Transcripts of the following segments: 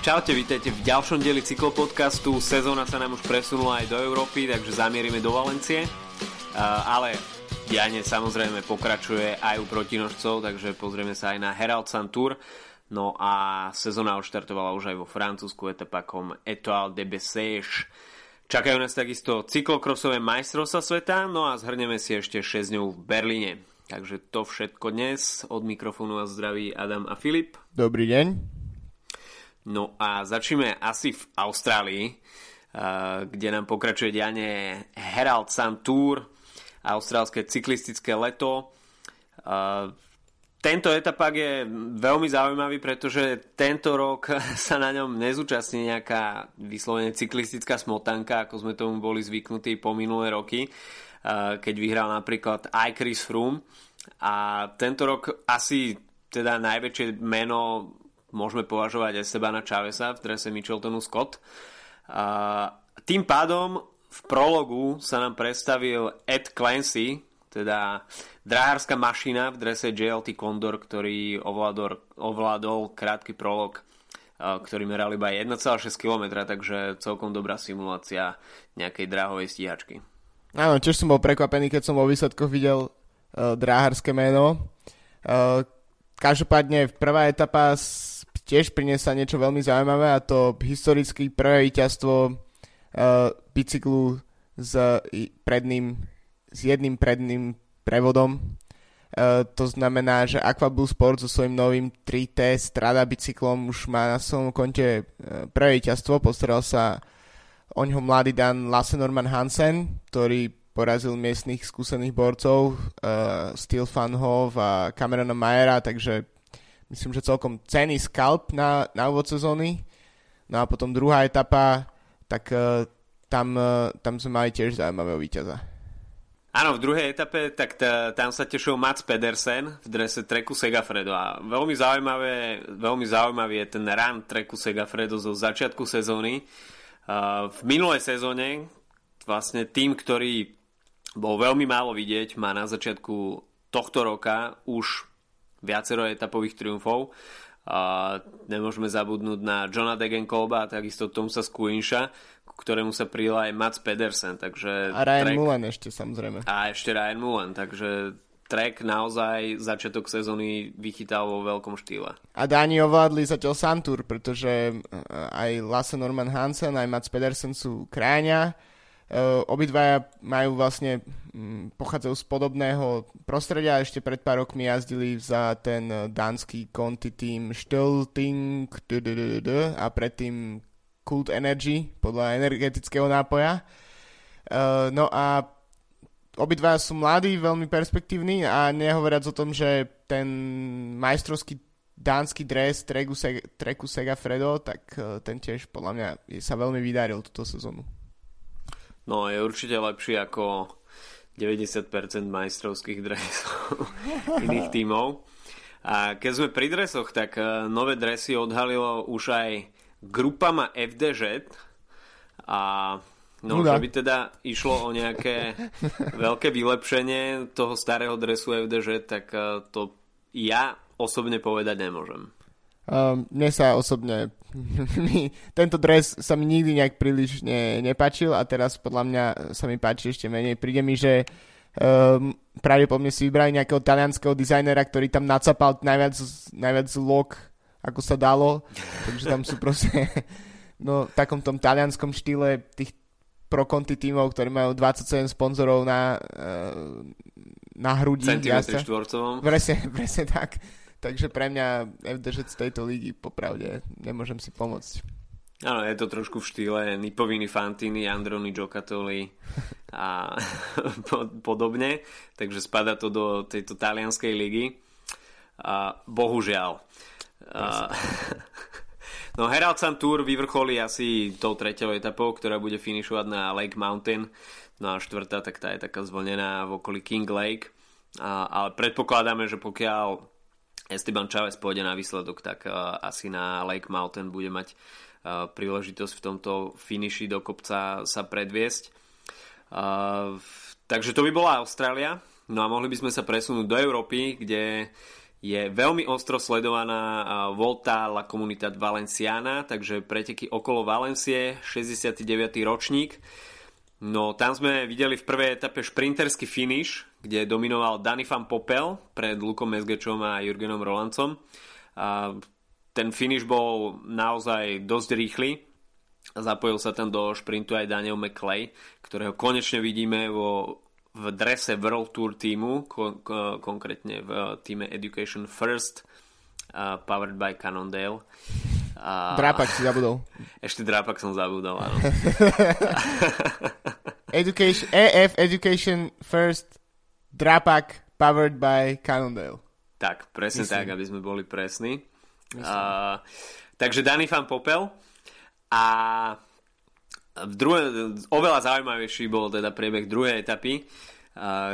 Čaute, vítajte v ďalšom dieli cyklopodcastu. Sezóna sa nám už presunula aj do Európy, takže zamierime do Valencie. Ale dianie samozrejme pokračuje aj u protinožcov, takže pozrieme sa aj na Herald Sun. No a sezóna už štartovala už aj vo Francúzsku etapakom Etoile de Bessèges. Čakajú nás takisto cyklokrosové majstrovstva sveta, no a zhrneme si ešte 6 dňov v Berlíne. Takže to všetko dnes. Od mikrofónu vás zdraví Adam a Filip. Dobrý deň. No a začneme asi v Austrálii, kde nám pokračuje dianie Herald Sun Tour, austrálske cyklistické leto. Tento etapak je veľmi zaujímavý, pretože tento rok sa na ňom nezúčastní nejaká vyslovene cyklistická smotanka, ako sme tomu boli zvyknutí po minulé roky, keď vyhral napríklad aj Chris Froome. A tento rok asi teda najväčšie meno môžeme považovať aj Sebana Chavesa v drese Micheltonu Scott. A tým pádom v prologu sa nám predstavil Ed Clancy, teda drahárska mašina v drese JLT Condor, ktorý ovládol, ovládol krátky prolog, ktorý meral iba 1,6 km, takže celkom dobrá simulácia nejakej dráhovej stíhačky. Áno, tiež som bol prekvapený, keď som vo výsledkoch videl uh, dráhárske meno. Uh, každopádne prvá etapa tiež priniesla niečo veľmi zaujímavé a to historicky prvé víťazstvo uh, bicyklu s predným, s jedným predným prevodom. Uh, to znamená, že Aquablue Sport so svojím novým 3T Strada bicyklom už má na svojom konte uh, prvé víťazstvo. Postaral sa o ňo mladý Dan Lasse Norman Hansen, ktorý porazil miestnych skúsených borcov uh, Steel Fanhov a Camerona Mayera, takže myslím, že celkom cený skalp na, na úvod sezóny. No a potom druhá etapa, tak uh, tam, uh, tam sme mali tiež zaujímavého víťaza. Áno, v druhej etape, tak t- tam sa tešil Mats Pedersen v drese Treku Segafredo a veľmi zaujímavé, veľmi zaujímavý je ten run Treku Segafredo zo začiatku sezóny. Uh, v minulej sezóne vlastne tým, ktorý bol veľmi málo vidieť, má na začiatku tohto roka už viacero etapových triumfov. A nemôžeme zabudnúť na Johna Degenkolba a takisto Tomsa Skuinša, ku ktorému sa prijel aj Mats Pedersen. Takže a Ryan track... Mullen ešte samozrejme. A ešte Ryan Mullen, takže Trek naozaj začiatok sezóny vychytal vo veľkom štýle. A Dáni ovládli zatiaľ Santur, pretože eh, aj Lasse Norman Hansen, aj Mats Pedersen sú kráňa obidvaja majú vlastne, um, pochádzajú z podobného prostredia, ešte pred pár rokmi jazdili za ten uh, dánsky Conti tým Stilting a predtým Cult Energy podľa energetického nápoja. Uh, no a obidvaja sú mladí, veľmi perspektívni a nehovoriac o tom, že ten majstrovský dánsky dres Treku, Sega, Segafredo, tak ten tiež podľa mňa sa veľmi vydaril túto sezónu. No je určite lepší ako 90% majstrovských dresov iných tímov. A keď sme pri dresoch, tak e, nové dresy odhalilo už aj grupama FDŽ a no, že by teda išlo o nejaké veľké vylepšenie toho starého dresu FDŽ, tak e, to ja osobne povedať nemôžem. Um, mne sa osobne tento dres sa mi nikdy nejak príliš ne, nepačil a teraz podľa mňa sa mi páči ešte menej. Príde mi, že um, pravdepodobne si vybrali nejakého talianského dizajnera, ktorý tam nacapal najviac, najviac log, ako sa dalo. Takže tam sú proste no, v takom tom talianskom štýle tých pro konty tímov, ktorí majú 27 sponzorov na, uh, na hrudi. Centimetri štvorcovom. Presne, presne tak Takže pre mňa FDŽ z tejto lígy popravde nemôžem si pomôcť. Áno, je to trošku v štýle Nipovini Fantini, Androni Giocattoli a podobne, takže spada to do tejto talianskej ligy. A bohužiaľ. A, no Herald Sun Tour vyvrcholí asi tou treťou etapou, ktorá bude finišovať na Lake Mountain. No a štvrtá, tak tá je taká zvlnená v okolí King Lake. A, ale predpokladáme, že pokiaľ Esteban Chavez pôjde na výsledok, tak uh, asi na Lake Mountain bude mať uh, príležitosť v tomto finiši do kopca sa predviesť. Uh, takže to by bola Austrália. No a mohli by sme sa presunúť do Európy, kde je veľmi ostro sledovaná Volta La Comunidad Valenciana, takže preteky okolo Valencie, 69. ročník. No tam sme videli v prvej etape šprinterský finish, kde dominoval Danny van Popel pred Lukom Mesgečom a Jurgenom Rolancom. A ten finish bol naozaj dosť rýchly. Zapojil sa tam do šprintu aj Daniel McClay, ktorého konečne vidíme vo v drese World Tour týmu, kon- konkrétne v týme Education First, uh, powered by Cannondale. Uh, Drápak si zabudol. Ešte Drápak som zabudol, áno. education, EF Education First, Drápak powered by Cannondale. Tak, presne Myslím. tak, aby sme boli presní. Uh, takže Danny Fan Popel a v druhé, oveľa zaujímavejší bol teda priebeh druhej etapy,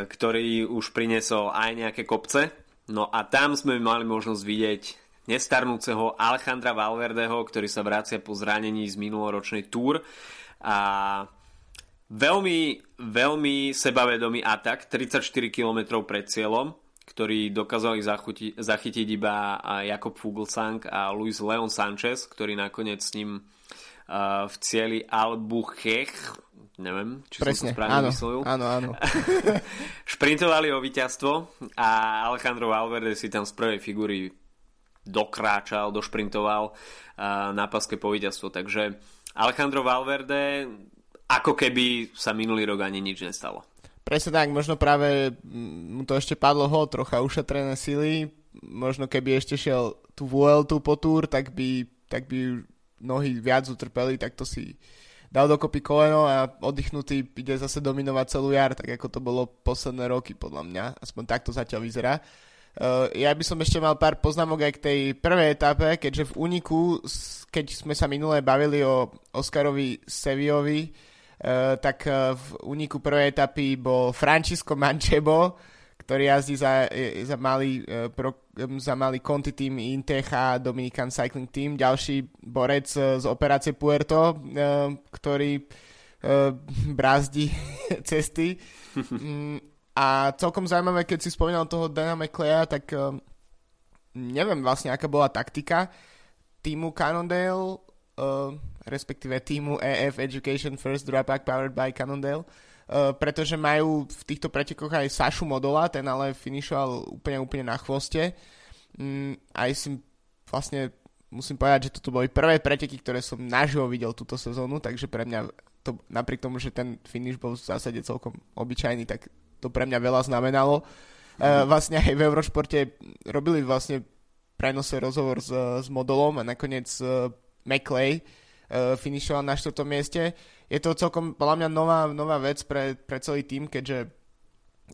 ktorý už priniesol aj nejaké kopce. No a tam sme mali možnosť vidieť nestarnúceho Alejandra Valverdeho, ktorý sa vracia po zranení z minuloročnej túr. A veľmi, veľmi sebavedomý atak, 34 km pred cieľom, ktorý dokázali zachytiť, zachytiť iba Jakob Fuglsang a Luis Leon Sanchez, ktorý nakoniec s ním v cieli Albuchech, neviem, či Presne, som to správne áno, vyslovil. Áno, áno. Šprintovali o víťazstvo a Alejandro Valverde si tam z prvej figúry dokráčal, došprintoval na paske po víťazstvo. Takže Alejandro Valverde ako keby sa minulý rok ani nič nestalo. Presne tak, možno práve mu to ešte padlo ho, trocha ušetrené sily, možno keby ešte šiel tú Vueltu po túr, tak by, tak by nohy viac utrpeli, tak to si dal dokopy koleno a oddychnutý ide zase dominovať celú jar, tak ako to bolo posledné roky podľa mňa. Aspoň takto zatiaľ vyzerá. Uh, ja by som ešte mal pár poznámok aj k tej prvej etape, keďže v úniku, keď sme sa minulé bavili o Oscarovi Seviovi, tak uh, v úniku prvej etapy bol Francisco Manchebo, ktorý jazdí za, za, malý, e, pro, za malý Conti Team Intecha Dominican Cycling Team, ďalší borec e, z operácie Puerto, e, ktorý brázdi cesty. Mm, a celkom zaujímavé, keď si spomínal toho Dana McLeya, tak neviem vlastne, aká bola taktika týmu Cannondale, respektíve týmu EF Education First Drapack Powered by Cannondale, Eh, pretože majú v týchto pretekoch aj Sašu Modola, ten ale finišoval úplne, úplne na chvoste. Mm, aj si vlastne musím povedať, že toto boli prvé preteky, ktoré som naživo videl túto sezónu, takže pre mňa to, napriek tomu, že ten finish bol v zásade celkom obyčajný, tak to pre mňa veľa znamenalo. Mm. vlastne aj v Eurošporte robili vlastne prenose rozhovor s, s Modolom a nakoniec McLay uh, finišoval na 4. mieste je to celkom podľa mňa nová, nová vec pre, pre celý tým, keďže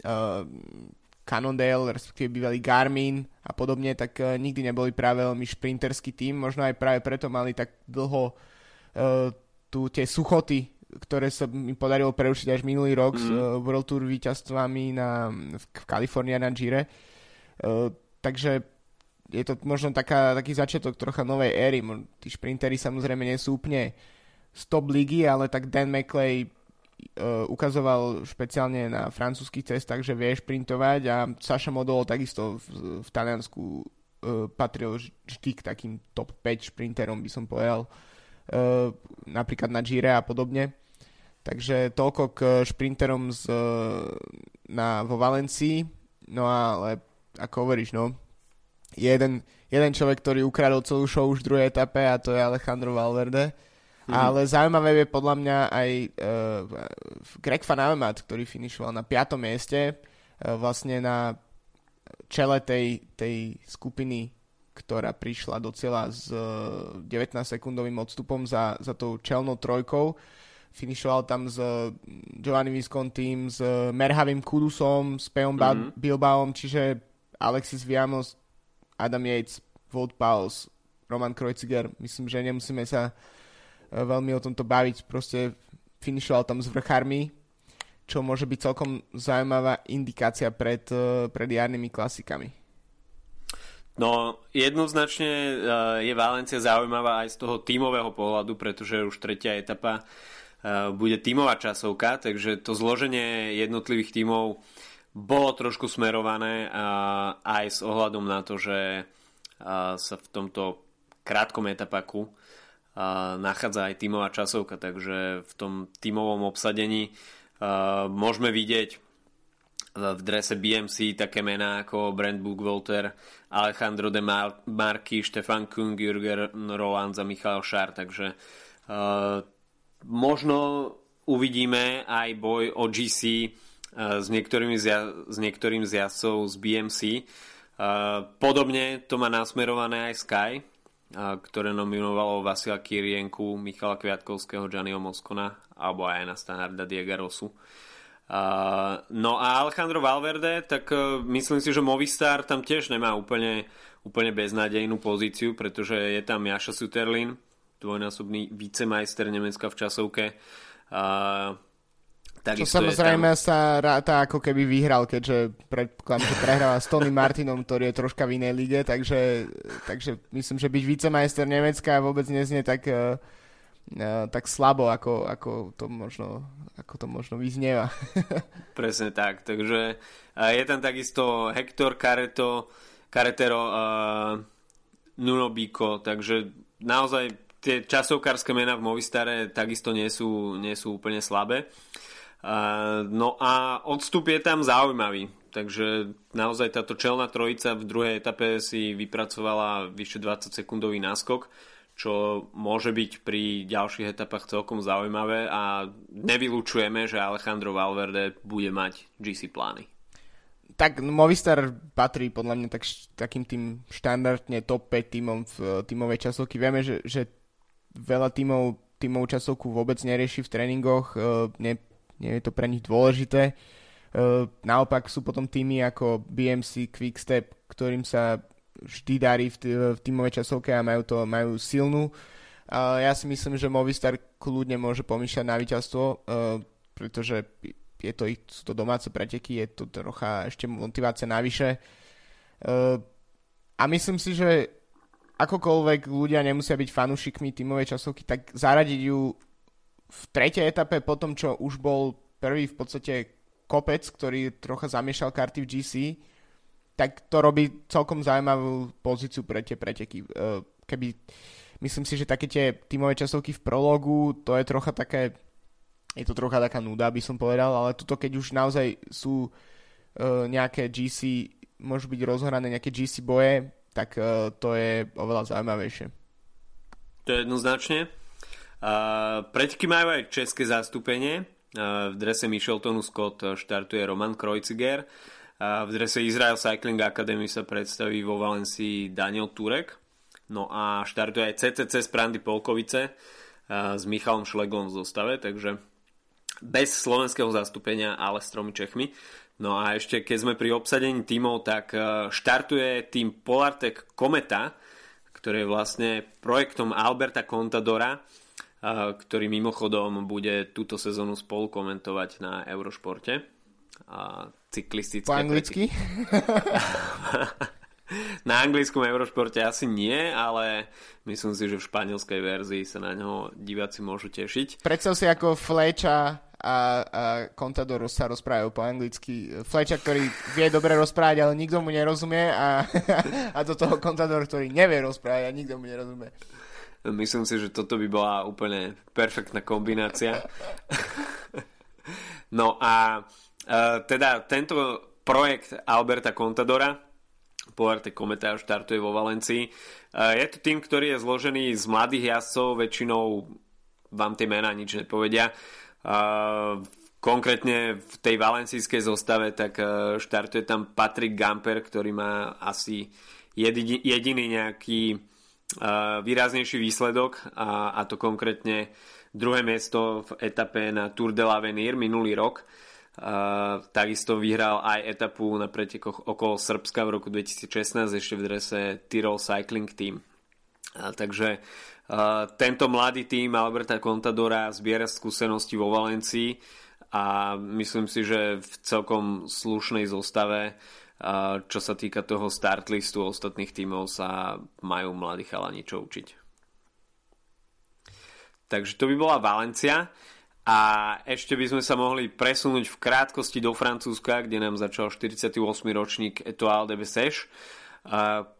uh, Cannondale, respektíve bývalý Garmin a podobne, tak uh, nikdy neboli práve veľmi šprinterský tým, možno aj práve preto mali tak dlho uh, tu tie suchoty, ktoré sa mi podarilo prerušiť až minulý rok mm. s uh, World Tour víťazstvami na, v, v Kalifornii na Gire. Uh, takže je to možno taká, taký začiatok trocha novej éry. Tí šprintery samozrejme nie sú úplne z top ligy, ale tak Dan McLay uh, ukazoval špeciálne na francúzských cestách, že vie šprintovať a Saša Modolo takisto v, v Taliansku uh, patril vždy k takým top 5 šprinterom, by som povedal, uh, napríklad na Gire a podobne. Takže toľko k šprinterom z, na, vo Valencii. No ale ako hovoríš, no, jeden, jeden človek, ktorý ukradol celú show už v druhej etape a to je Alejandro Valverde Mm-hmm. Ale zaujímavé je podľa mňa aj uh, Greg Van Avermaet, ktorý finišoval na 5. mieste, uh, vlastne na čele tej, tej skupiny, ktorá prišla do cieľa s uh, 19-sekundovým odstupom za, za tou čelnou trojkou. Finišoval tam s Giovanni Viscontím, s Merhavým Kudusom, s Peom mm-hmm. Bilbaom, čiže Alexis Viamos, Adam Yates, Wout Pauls, Roman Kreuziger. Myslím, že nemusíme sa veľmi o tomto baviť. Proste finišoval tam s vrchármi, čo môže byť celkom zaujímavá indikácia pred, eh, pred jarnými klasikami. No, jednoznačne eh, je Valencia zaujímavá aj z toho tímového pohľadu, pretože už tretia etapa bude tímová časovka, takže to zloženie jednotlivých tímov bolo trošku smerované aj s ohľadom na to, že sa v tomto krátkom etapaku nachádza aj tímová časovka, takže v tom tímovom obsadení môžeme vidieť v drese BMC také mená ako Brent Bugwalter, Alejandro de Marky, Stefan Kung, Jürger Roland a Michal Šár, takže možno uvidíme aj boj o GC s, niektorými zja- s niektorým z jazdcov z BMC. Podobne to má nasmerované aj Sky, ktoré nominovalo Vasila Kirienku, Michala Kviatkovského, Gianniho Moskona alebo aj na Standarda Diego Rosu. No a Alejandro Valverde, tak uh, myslím si, že Movistar tam tiež nemá úplne, úplne beznádejnú pozíciu, pretože je tam Jaša Suterlin, dvojnásobný vicemajster Nemecka v časovke. Uh, Čo samozrejme tam... sa ráta ako keby vyhral, keďže predpokladám, že prehráva s Tony Martinom, ktorý je troška v inej lige, takže, takže myslím, že byť vicemajster Nemecka vôbec neznie tak, uh, uh, tak slabo, ako, ako to možno ako to možno vyznieva. Presne tak, takže je tam takisto Hector Careto, Caretero, uh, Nuno Biko, takže naozaj tie časovkárske mená v Movistare takisto nie sú, nie sú úplne slabé. Uh, no a odstup je tam zaujímavý, takže naozaj táto čelná trojica v druhej etape si vypracovala vyše 20 sekundový náskok čo môže byť pri ďalších etapách celkom zaujímavé a nevylučujeme, že Alejandro Valverde bude mať GC plány. Tak Movistar patrí podľa mňa tak, takým tým štandardne top 5 tímom v tímovej časovky. Vieme, že, že veľa tímov tímovú časovku vôbec nerieši v tréningoch, e, nie, je to pre nich dôležité. E, naopak sú potom týmy ako BMC, Quickstep, ktorým sa vždy darí v, t- tímovej časovke a majú, to, majú silnú. Ja si myslím, že Movistar kľudne môže pomýšľať na víťazstvo, uh, pretože je to, sú to domáce preteky, je to trocha ešte motivácia navyše. Uh, a myslím si, že akokoľvek ľudia nemusia byť fanúšikmi tímovej časovky, tak zaradiť ju v tretej etape po tom, čo už bol prvý v podstate kopec, ktorý trocha zamiešal karty v GC, tak to robí celkom zaujímavú pozíciu pre tie preteky. E, keby, myslím si, že také tie tímové časovky v prologu, to je trocha také, je to trocha taká nuda, by som povedal, ale tuto keď už naozaj sú uh, nejaké GC, môžu byť rozhrané nejaké GC boje, tak uh, to je oveľa zaujímavejšie. To je jednoznačne. Uh, preteky majú aj české zastúpenie. Uh, v drese Micheltonu Scott štartuje Roman Kreuziger. V drese Israel Cycling Academy sa predstaví vo Valencii Daniel Turek. No a štartuje aj CCC z Prandy Polkovice s Michalom Šlegom v zostave, takže bez slovenského zastúpenia, ale s tromi Čechmi. No a ešte keď sme pri obsadení tímov, tak štartuje tým Polartec Kometa, ktorý je vlastne projektom Alberta Contadora, ktorý mimochodom bude túto sezónu spolu komentovať na Eurošporte a cyklistické Po anglicky? na anglickom Eurošporte asi nie, ale myslím si, že v španielskej verzii sa na ňo diváci môžu tešiť. Predstav si ako Fleča a, a Contador sa rozprávajú po anglicky. Fleča, ktorý vie dobre rozprávať, ale nikto mu nerozumie a, a do toho Contador, ktorý nevie rozprávať a nikto mu nerozumie. Myslím si, že toto by bola úplne perfektná kombinácia. no a Uh, teda tento projekt Alberta Contadora Polarte Kometa štartuje vo Valencii. Uh, je to tým, ktorý je zložený z mladých jazdcov, väčšinou vám tie mená nič nepovedia. Uh, konkrétne v tej valencijskej zostave tak štartuje tam Patrick Gamper, ktorý má asi jediný nejaký výraznejší výsledok a, a to konkrétne druhé miesto v etape na Tour de l'Avenir minulý rok Uh, takisto vyhral aj etapu na pretekoch okolo Srbska v roku 2016 ešte v drese Tyrol Cycling Team. Uh, takže uh, tento mladý tým Alberta Contadora zbiera skúsenosti vo Valencii a myslím si, že v celkom slušnej zostave čo sa týka toho start listu ostatných tímov sa majú mladí chalani čo učiť. Takže to by bola Valencia. A ešte by sme sa mohli presunúť v krátkosti do Francúzska, kde nám začal 48. ročník Etoile de Bessèche.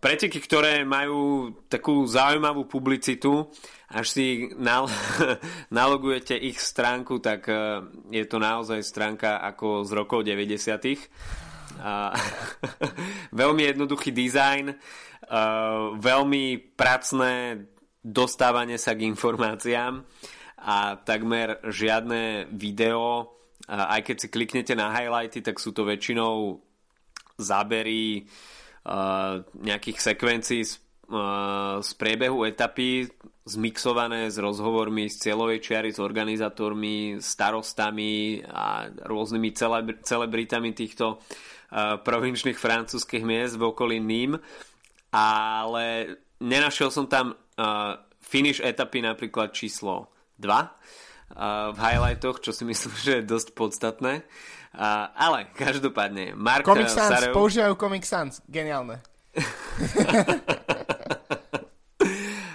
Preteky, ktoré majú takú zaujímavú publicitu, až si nal- nalogujete ich stránku, tak e, je to naozaj stránka ako z rokov 90. Veľmi jednoduchý dizajn, veľmi pracné dostávanie sa k informáciám a takmer žiadne video, aj keď si kliknete na highlighty, tak sú to väčšinou zábery nejakých sekvencií z, z priebehu etapy zmixované s rozhovormi z cieľovej čiary, s organizátormi, starostami a rôznymi celebritami týchto provinčných francúzských miest v okolí Nîmes. Ale nenašiel som tam finish etapy napríklad číslo 2 v highlightoch, čo si myslím, že je dosť podstatné. ale každopádne, Mark Comic Sans, Sarev... používajú Comic Sans, geniálne.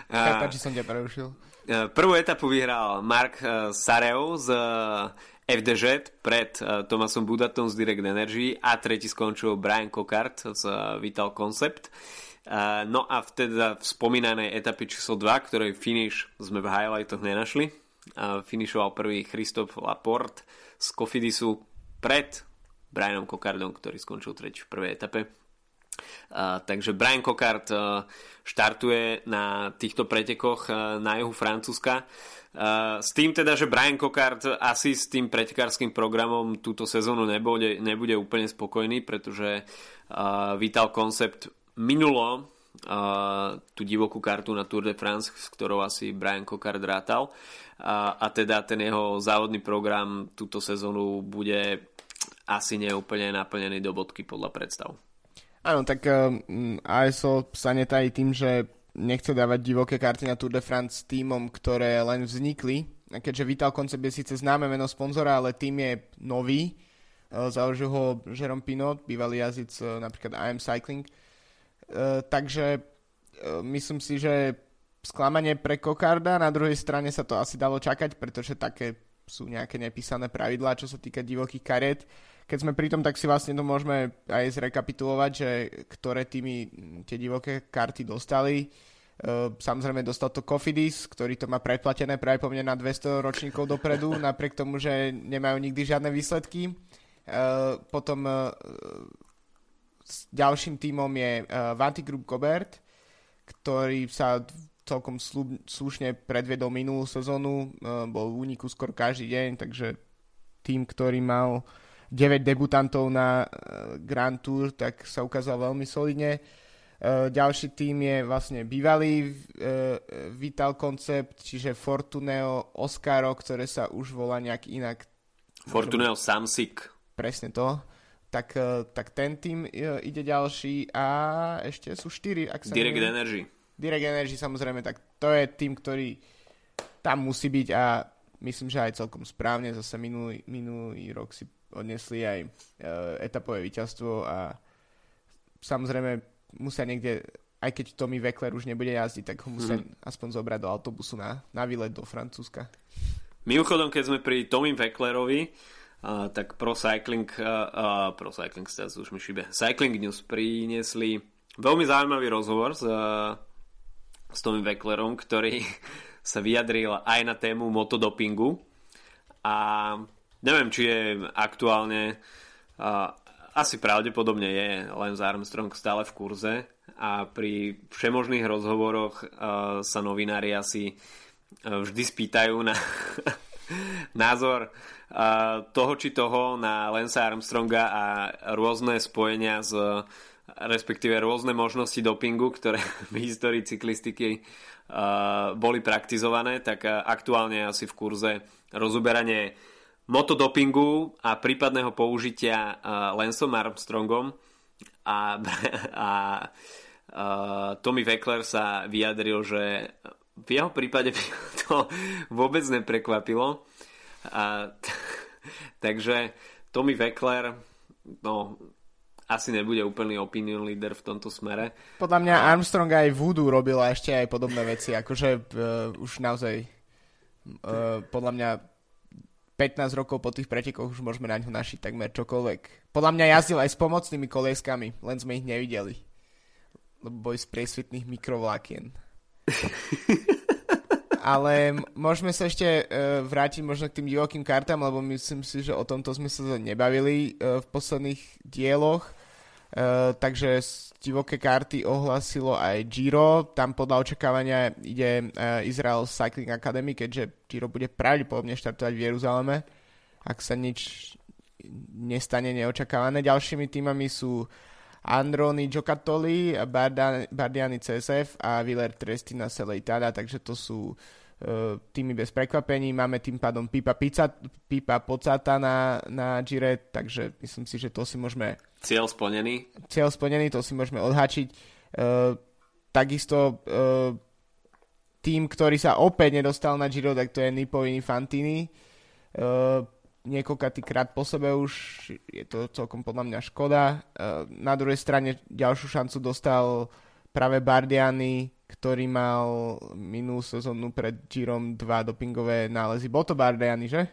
Prepač, som ťa prerušil. Prvú etapu vyhral Mark Sarev z FDŽ pred Tomasom Budatom z Direct Energy a tretí skončil Brian Cockart z Vital Concept. No a v teda v spomínanej etapy číslo 2, ktorej finish sme v highlightoch nenašli, finišoval prvý Christophe Laporte z Cofidisu pred Brianom Cockardom, ktorý skončil tretí v prvej etape. Takže Brian Cockard uh, štartuje na týchto pretekoch na juhu Francúzska. S tým teda, že Brian Cockard asi s tým pretekárským programom túto sezónu nebude, nebude úplne spokojný, pretože Vital Concept minulo tú divokú kartu na Tour de France, s ktorou asi Brian Cockard rátal. A, a teda ten jeho závodný program túto sezónu bude asi neúplne naplnený do bodky podľa predstav. Áno, tak um, ASO sa netají tým, že nechce dávať divoké karty na Tour de France týmom, ktoré len vznikli. Keďže Vital Concept je síce známe meno sponzora, ale tým je nový. Založil ho Jerome Pinot, bývalý jazyc napríklad AM Cycling. Uh, takže myslím si, že sklamanie pre Kokarda, na druhej strane sa to asi dalo čakať, pretože také sú nejaké nepísané pravidlá, čo sa týka divokých kariet. Keď sme pri tom, tak si vlastne to môžeme aj zrekapitulovať, že ktoré týmy tie divoké karty dostali. Uh, samozrejme dostal to Kofidis, ktorý to má predplatené práve po mne na 200 ročníkov dopredu, napriek tomu, že nemajú nikdy žiadne výsledky. Uh, potom uh, s ďalším tímom je Vanti Group Gobert, ktorý sa celkom slušne predviedol minulú sezónu, uh, bol v úniku skoro každý deň, takže tým, ktorý mal 9 debutantov na uh, Grand Tour, tak sa ukázal veľmi solidne. Uh, ďalší tým je vlastne bývalý Vital Concept, čiže Fortuneo Oscaro, ktoré sa už volá nejak inak. Fortuneo Samsic. Presne to tak, tak ten tým ide ďalší a ešte sú štyri. Ak sa Direct neviem. Energy. Direct Energy samozrejme, tak to je tým, ktorý tam musí byť a myslím, že aj celkom správne. Zase minulý, minulý rok si odnesli aj uh, etapové víťazstvo a samozrejme musia niekde, aj keď Tommy Weckler už nebude jazdiť, tak ho musia mm. aspoň zobrať do autobusu na, na výlet do Francúzska. Mimochodom, keď sme pri Tommy Wecklerovi, Uh, tak Pro Cycling, uh, uh, Pro Cycling Stats už mi šibe, Cycling News priniesli veľmi zaujímavý rozhovor s, uh, s Tommy Wecklerom, ktorý sa vyjadril aj na tému motodopingu. A neviem, či je aktuálne uh, asi pravdepodobne je Lance Armstrong stále v kurze a pri všemožných rozhovoroch uh, sa novinári asi uh, vždy spýtajú na názor toho či toho na Lensa Armstronga a rôzne spojenia z respektíve rôzne možnosti dopingu, ktoré v histórii cyklistiky uh, boli praktizované, tak uh, aktuálne asi v kurze rozoberanie motodopingu a prípadného použitia uh, Lensom Armstrongom. A, a uh, Tommy Weckler sa vyjadril, že v jeho prípade by to vôbec neprekvapilo, a, takže Tommy Weckler, no, asi nebude úplný opinion leader v tomto smere. Podľa mňa Armstrong aj Voodoo robila ešte aj podobné veci, akože uh, už naozaj uh, podľa mňa 15 rokov po tých pretekoch už môžeme na ňu našiť takmer čokoľvek. Podľa mňa jazdil aj s pomocnými kolieskami, len sme ich nevideli. Lebo boj z priesvitných mikrovlákien. Ale môžeme sa ešte uh, vrátiť možno k tým divokým kartám, lebo myslím si, že o tomto sme sa nebavili uh, v posledných dieloch. Uh, takže divoké karty ohlasilo aj Giro. Tam podľa očakávania ide uh, Israel Cycling Academy, keďže Giro bude pravdepodobne štartovať v Jeruzaleme. Ak sa nič nestane neočakávané. Ďalšími týmami sú Androni Giocattoli, Bardiani CSF a Viller Trestina Seleitana, takže to sú uh, týmy bez prekvapení. Máme tým pádom Pipa, Pizza, Pipa Pocata na, na Gire, takže myslím si, že to si môžeme... Cieľ splnený. Cieľ splnený, to si môžeme odhačiť. Uh, takisto uh, tým, ktorý sa opäť nedostal na Giro, tak to je Nipo Infantini. Uh, niekoľkatýkrát po sebe už, je to celkom podľa mňa škoda. E, na druhej strane ďalšiu šancu dostal práve Bardiany, ktorý mal minulú sezónu pred Girom dva dopingové nálezy. Bol to Bardiany, že?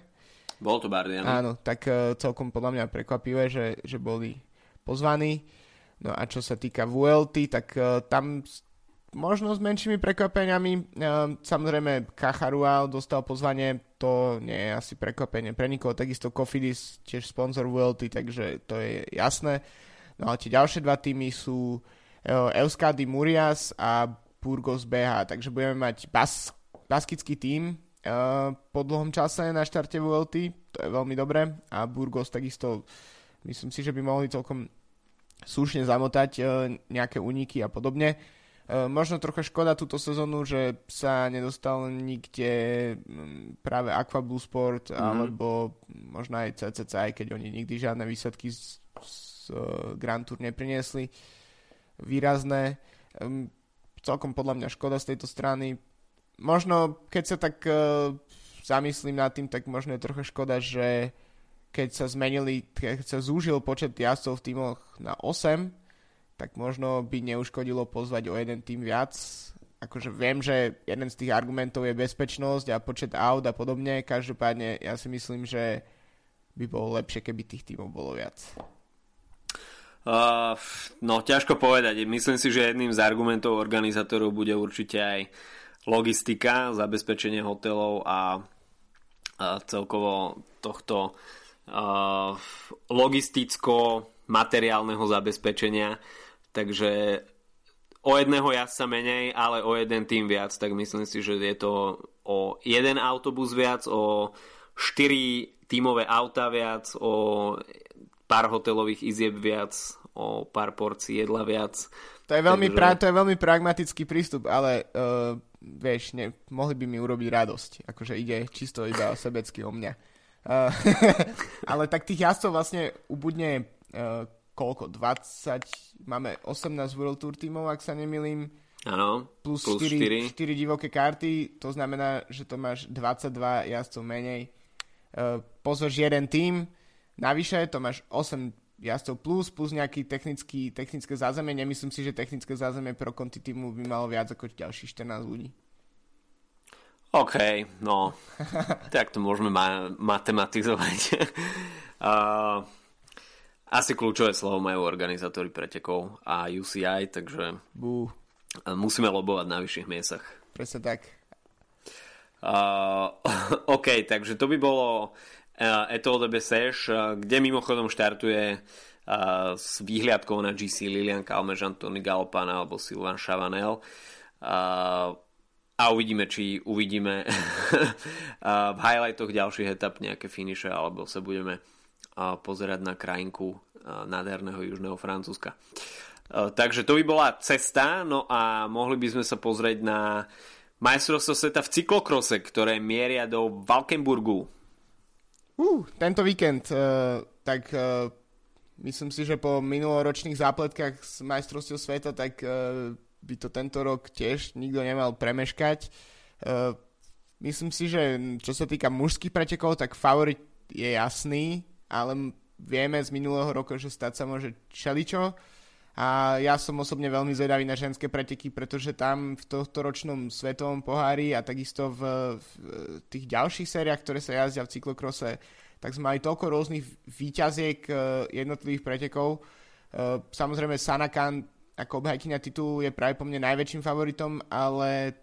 Bol to Bardiany. Áno, tak e, celkom podľa mňa prekvapivé, že, že boli pozvaní. No a čo sa týka VLT, tak uh, tam možno s menšími prekvapeniami. Ehm, samozrejme, Kacharual dostal pozvanie, to nie je asi prekvapenie pre nikoho. Takisto Kofidis, tiež sponzor VLT, takže to je jasné. No a tie ďalšie dva týmy sú Euskady Murias a Burgos BH, takže budeme mať bas, baskický tím uh, po dlhom čase na štarte VLT, to je veľmi dobré a Burgos takisto myslím si, že by mohli celkom slušne zamotať uh, nejaké úniky a podobne. E, možno trocha škoda túto sezónu, že sa nedostal nikde mm, práve Aquablue Sport mm-hmm. alebo možno aj CCC, aj keď oni nikdy žiadne výsledky z, z uh, Grand Tour nepriniesli výrazné. Um, celkom podľa mňa škoda z tejto strany. Možno, keď sa tak uh, zamyslím nad tým, tak možno je trocha škoda, že keď sa zmenili, keď sa zúžil počet jazdcov v týmoch na 8, tak možno by neuškodilo pozvať o jeden tým viac. Akože viem, že jeden z tých argumentov je bezpečnosť a počet aut a podobne. Každopádne ja si myslím, že by bolo lepšie, keby tých tímov bolo viac. Uh, no, ťažko povedať. Myslím si, že jedným z argumentov organizátorov bude určite aj logistika, zabezpečenie hotelov a, a celkovo tohto uh, logisticko-materiálneho zabezpečenia Takže o jedného jazdca menej, ale o jeden tým viac, tak myslím si, že je to o jeden autobus viac, o štyri tímové auta viac, o pár hotelových izieb viac, o pár porcií jedla viac. To je veľmi, Takže... pra- to je veľmi pragmatický prístup, ale uh, vieš, ne, mohli by mi urobiť radosť. Akože ide čisto iba sebecky o mňa. Uh, ale tak tých jazdcov vlastne ubudne uh, koľko, 20, máme 18 World Tour tímov, ak sa nemilím. Áno, plus, plus 4, 4. 4 divoké karty, to znamená, že to máš 22 jazdcov menej. Uh, pozorš jeden tým, navyše to máš 8 jazdcov plus, plus nejaký technický, technické zázemie. Nemyslím si, že technické zázemie pro konti týmu by malo viac ako ďalších 14 ľudí. OK, no, tak to môžeme ma- matematizovať. uh, Asi kľúčové slovo majú organizátori pretekov a UCI, takže Bú. musíme lobovať na vyšších miestach. Presne tak. Uh, OK, takže to by bolo uh, Etoile de Bessèche, uh, kde mimochodom štartuje uh, s výhliadkou na GC Lilian Kalmež, Antony Galpan alebo Silvan Chavanel. A uvidíme, či uvidíme v highlightoch ďalších etap nejaké finiše, alebo sa budeme pozerať na krajinku nádherného južného Francúzska. Takže to by bola cesta, no a mohli by sme sa pozrieť na majstrovstvo sveta v cyklokrose, ktoré mieria do Valkenburgu. Uh, tento víkend, uh, tak uh, myslím si, že po minuloročných zápletkách z majstrovstiev sveta, tak uh, by to tento rok tiež nikto nemal premeškať. Uh, myslím si, že čo sa týka mužských pretekov, tak favorit je jasný ale vieme z minulého roka, že stať sa môže čeličo a ja som osobne veľmi zvedavý na ženské preteky, pretože tam v tohto ročnom svetovom pohári a takisto v, v tých ďalších sériách, ktoré sa jazdia v cyklokrose, tak sme mali toľko rôznych výťaziek e, jednotlivých pretekov. E, samozrejme Sanakan ako obhajkyňa titulu je práve po mne najväčším favoritom, ale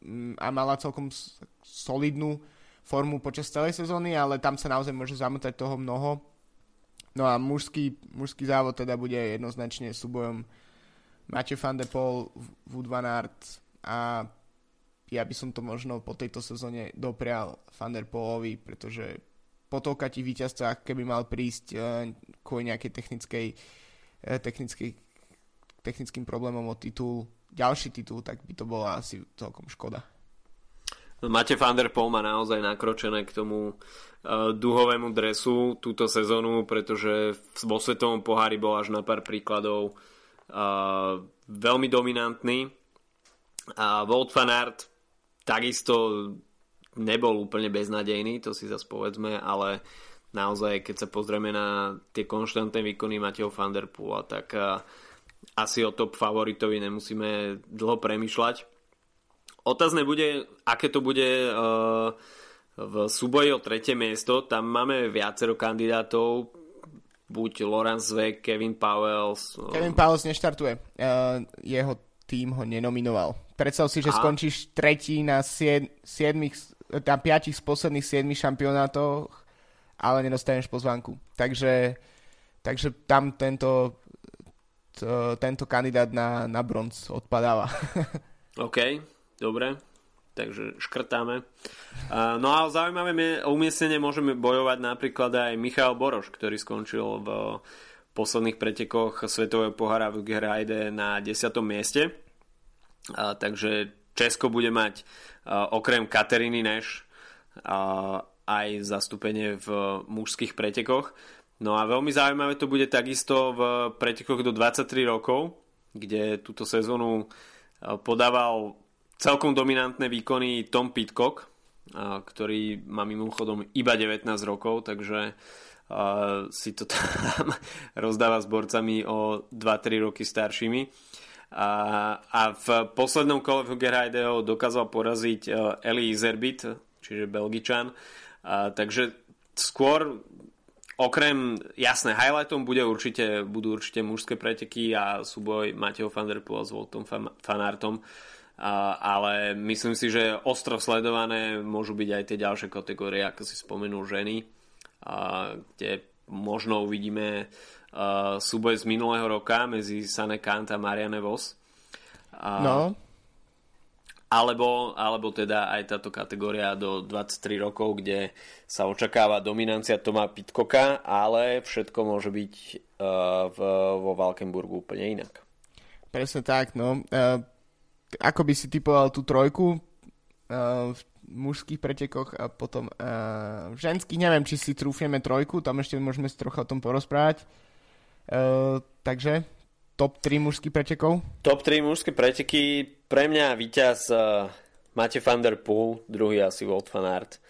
mm, a mala celkom solidnú formu počas celej sezóny, ale tam sa naozaj môže zamotať toho mnoho No a mužský, mužský závod teda bude jednoznačne súbojom Matej van de Poel, Wood van Aert a ja by som to možno po tejto sezóne doprial Van der Poolovi, pretože po toľkatých víťazstvách, keby mal prísť uh, kvôli nejakej technickej, uh, technickej, technickým problémom o titul, ďalší titul, tak by to bola asi celkom škoda. Mate van der Poel má naozaj nakročené k tomu uh, duhovému dresu túto sezónu, pretože vo svetovom pohári bol až na pár príkladov uh, veľmi dominantný. A Wout van Aert takisto nebol úplne beznadejný, to si zase povedzme, ale naozaj, keď sa pozrieme na tie konštantné výkony Mateho van der Poola, tak uh, asi o top favoritovi nemusíme dlho premyšľať. Otázne bude, aké to bude uh, v súboji o tretie miesto. Tam máme viacero kandidátov, buď Lorenz Zve, Kevin Powells. Uh... Kevin Powells neštartuje. Uh, jeho tým ho nenominoval. Predstav si, že Aha. skončíš tretí na 7, 7, tam 5 z posledných 7 šampionátoch, ale nedostaneš pozvánku. Takže, takže tam tento, to, tento kandidát na, na bronz odpadáva. OK. Dobre, takže škrtáme. No a zaujímavé umiestnenie môžeme bojovať napríklad aj Michal Boroš, ktorý skončil v posledných pretekoch Svetového pohára v Gerajde na 10. mieste. Takže Česko bude mať okrem Kateriny Neš aj zastúpenie v mužských pretekoch. No a veľmi zaujímavé to bude takisto v pretekoch do 23 rokov, kde túto sezónu podával celkom dominantné výkony Tom Pitcock, ktorý má mimochodom iba 19 rokov, takže si to tam rozdáva s borcami o 2-3 roky staršími. A, a v poslednom kole Gerhajdeho dokázal poraziť Eli Izerbit, čiže Belgičan. A, takže skôr okrem, jasné, highlightom bude určite, budú určite mužské preteky a súboj Mateo van der Poel s Voltom Fanartom ale myslím si, že ostro sledované môžu byť aj tie ďalšie kategórie, ako si spomenul ženy, kde možno uvidíme súboj z minulého roka medzi Sane Kant a Marianne Vos. No. Alebo, alebo teda aj táto kategória do 23 rokov, kde sa očakáva dominancia Toma Pitkoka, ale všetko môže byť v, vo Valkenburgu úplne inak. Presne tak, no. Ako by si typoval tú trojku uh, v mužských pretekoch a potom uh, ženských, neviem, či si trúfneme trojku, tam ešte môžeme si trocha o tom porozprávať. Uh, takže top 3 mužských pretekov? Top 3 mužské preteky, pre mňa víťaz uh, Mate van der Poel, druhý asi Wout van Aert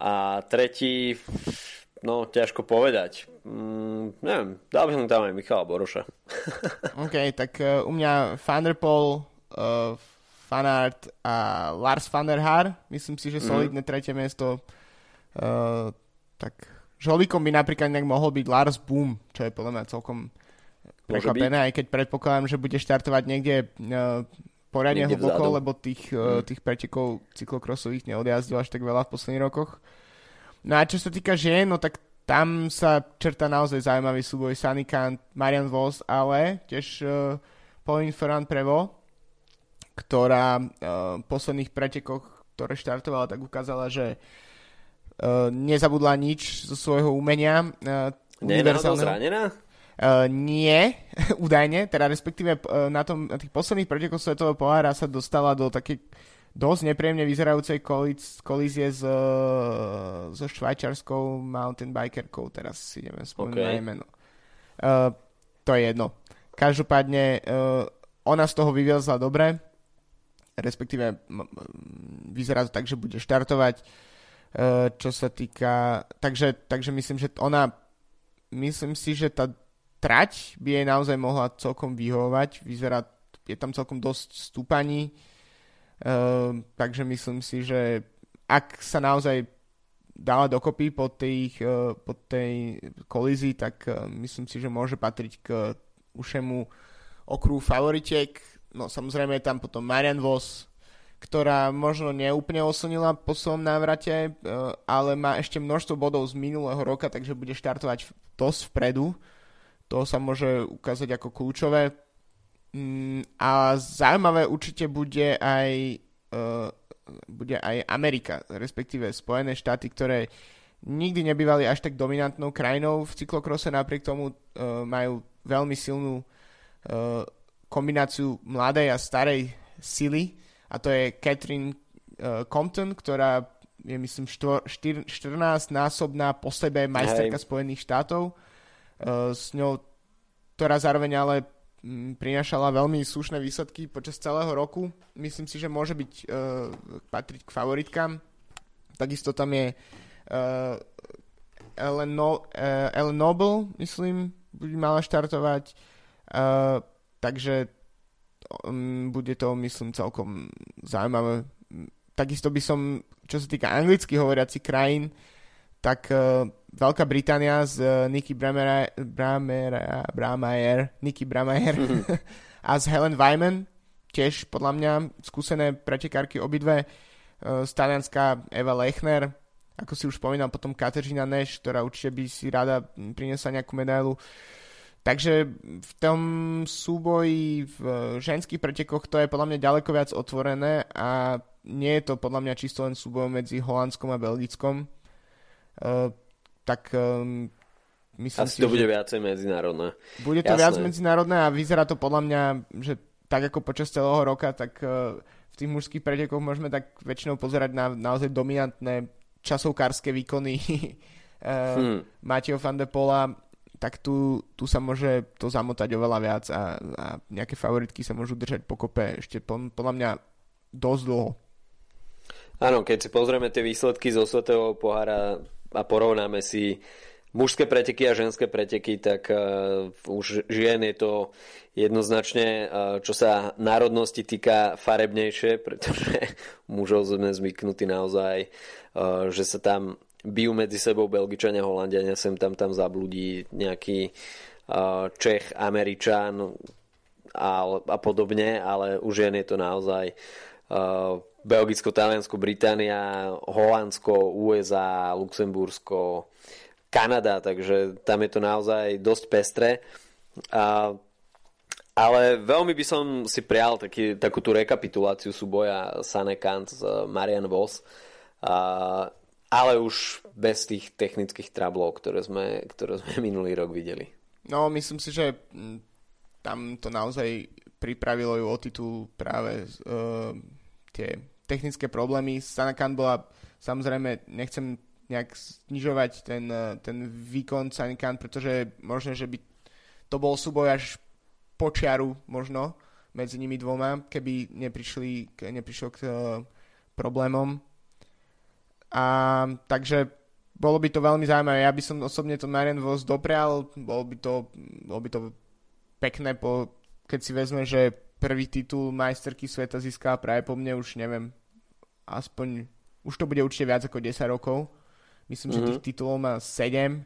a tretí no ťažko povedať. Mm, neviem, dal by som tam aj Michala Boroša. OK, tak uh, u mňa Van der Poel, uh, Fanart a Lars van der Haar. Myslím si, že mhm. solidné mm. tretie miesto. Uh, tak žolíkom by napríklad nejak mohol byť Lars Boom, čo je podľa mňa celkom prekvapené, aj keď predpokladám, že bude štartovať niekde uh, poriadne niekde hlboko, vzadu. lebo tých, uh, tých pretekov cyklokrosových neodjazdil až tak veľa v posledných rokoch. No a čo sa týka žien, no tak tam sa črta naozaj zaujímavý súboj Sunny Kant, Marian Vos, ale tiež uh, Pauline Ferrand Prevo, ktorá uh, v posledných pretekoch, ktoré štartovala, tak ukázala, že uh, nezabudla nič zo svojho umenia. Uh, Nie je zranená? Uh, nie, údajne, teda respektíve uh, na, tom, na tých posledných pretekoch Svetového pohára sa dostala do takej dosť nepríjemne vyzerajúcej kolíz, kolízie s, so švajčarskou mountain bikerkou, teraz si neviem spomenúť okay. meno. Uh, to je jedno. Každopádne uh, ona z toho vyviezla dobre, respektíve vyzerá to tak, že bude štartovať, e, čo sa týka, takže, takže myslím, že ona, myslím si, že tá trať by jej naozaj mohla celkom vyhovovať. Vyzerá, je tam celkom dosť stúpaní, uh, takže myslím si, že ak sa naozaj dala dokopy po, tých, uh, po tej kolízii, tak myslím si, že môže patriť k ušemu okruhu favoritiek. No samozrejme je tam potom Marian Vos, ktorá možno neúplne oslnila po svojom návrate, ale má ešte množstvo bodov z minulého roka, takže bude štartovať dosť vpredu. To sa môže ukázať ako kľúčové. Mm, a zaujímavé určite bude aj, uh, bude aj Amerika, respektíve Spojené štáty, ktoré nikdy nebývali až tak dominantnou krajinou v cyklokrose, napriek tomu uh, majú veľmi silnú kombináciu mladej a starej sily a to je Catherine uh, Compton, ktorá je myslím 14-násobná po sebe majsterka Hej. Spojených štátov Eh, s ňou, ktorá zároveň ale mm, prinášala veľmi slušné výsledky počas celého roku. Myslím si, že môže byť uh, patriť k favoritkám. Takisto tam je uh, Ellen, no, uh, Ellen Noble, myslím, bude mala štartovať. Uh, takže um, bude to, myslím, celkom zaujímavé. Takisto by som, čo sa týka anglicky hovoriacich krajín, tak uh, Veľká Británia s uh, Nicky Bramera, Bramera, Bramayer, Nicky Bramayer mm-hmm. a s Helen Wyman, tiež podľa mňa skúsené pretekárky obidve, uh, z Talianska Eva Lechner, ako si už spomínal, potom Kateřina Neš, ktorá určite by si rada priniesla nejakú medailu. Takže v tom súboji v ženských pretekoch to je podľa mňa ďaleko viac otvorené a nie je to podľa mňa čisto len súboj medzi Holandskom a Belgickom. Uh, tak um, myslím Asi si, to bude viacej medzinárodné. Bude to Jasné. viac medzinárodné a vyzerá to podľa mňa, že tak ako počas celého roka, tak uh, v tých mužských pretekoch môžeme tak väčšinou pozerať na naozaj dominantné časovkárske výkony uh, hmm. Mateo van de Pola, tak tu, tu sa môže to zamotať oveľa viac a, a nejaké favoritky sa môžu držať pokope ešte podľa mňa dosť dlho. Áno, keď si pozrieme tie výsledky zo Svetového pohára a porovnáme si mužské preteky a ženské preteky, tak uh, už žien je to jednoznačne, uh, čo sa národnosti týka, farebnejšie, pretože mužov sme zvyknutí naozaj, uh, že sa tam bijú medzi sebou Belgičania, Holandiania, sem tam tam zabludí nejaký Čech, Američan a, a podobne, ale už žien je to naozaj Belgicko, Taliansko, Británia, Holandsko, USA, Luxembursko, Kanada, takže tam je to naozaj dosť pestré. A, ale veľmi by som si prial taký, takú tú rekapituláciu súboja Sane Kant z Marian Vos, ale už bez tých technických trablov, ktoré sme, ktoré sme minulý rok videli. No, myslím si, že mm, tam to naozaj pripravilo ju o titul práve uh, tie technické problémy. Sanakan bola, samozrejme, nechcem nejak znižovať ten, eh, ten výkon Sanakan, pretože možno, že by to bol súboj až počiaru možno medzi nimi dvoma, keby neprišli, neprišlo k uh, problémom. A takže bolo by to veľmi zaujímavé. Ja by som osobne to Marian Vos doprial, bolo by to, bolo by to pekné, po, keď si vezme, že prvý titul majsterky sveta získala práve po mne už neviem, aspoň, už to bude určite viac ako 10 rokov. Myslím, mm-hmm. že tých mhm. titulov má 7,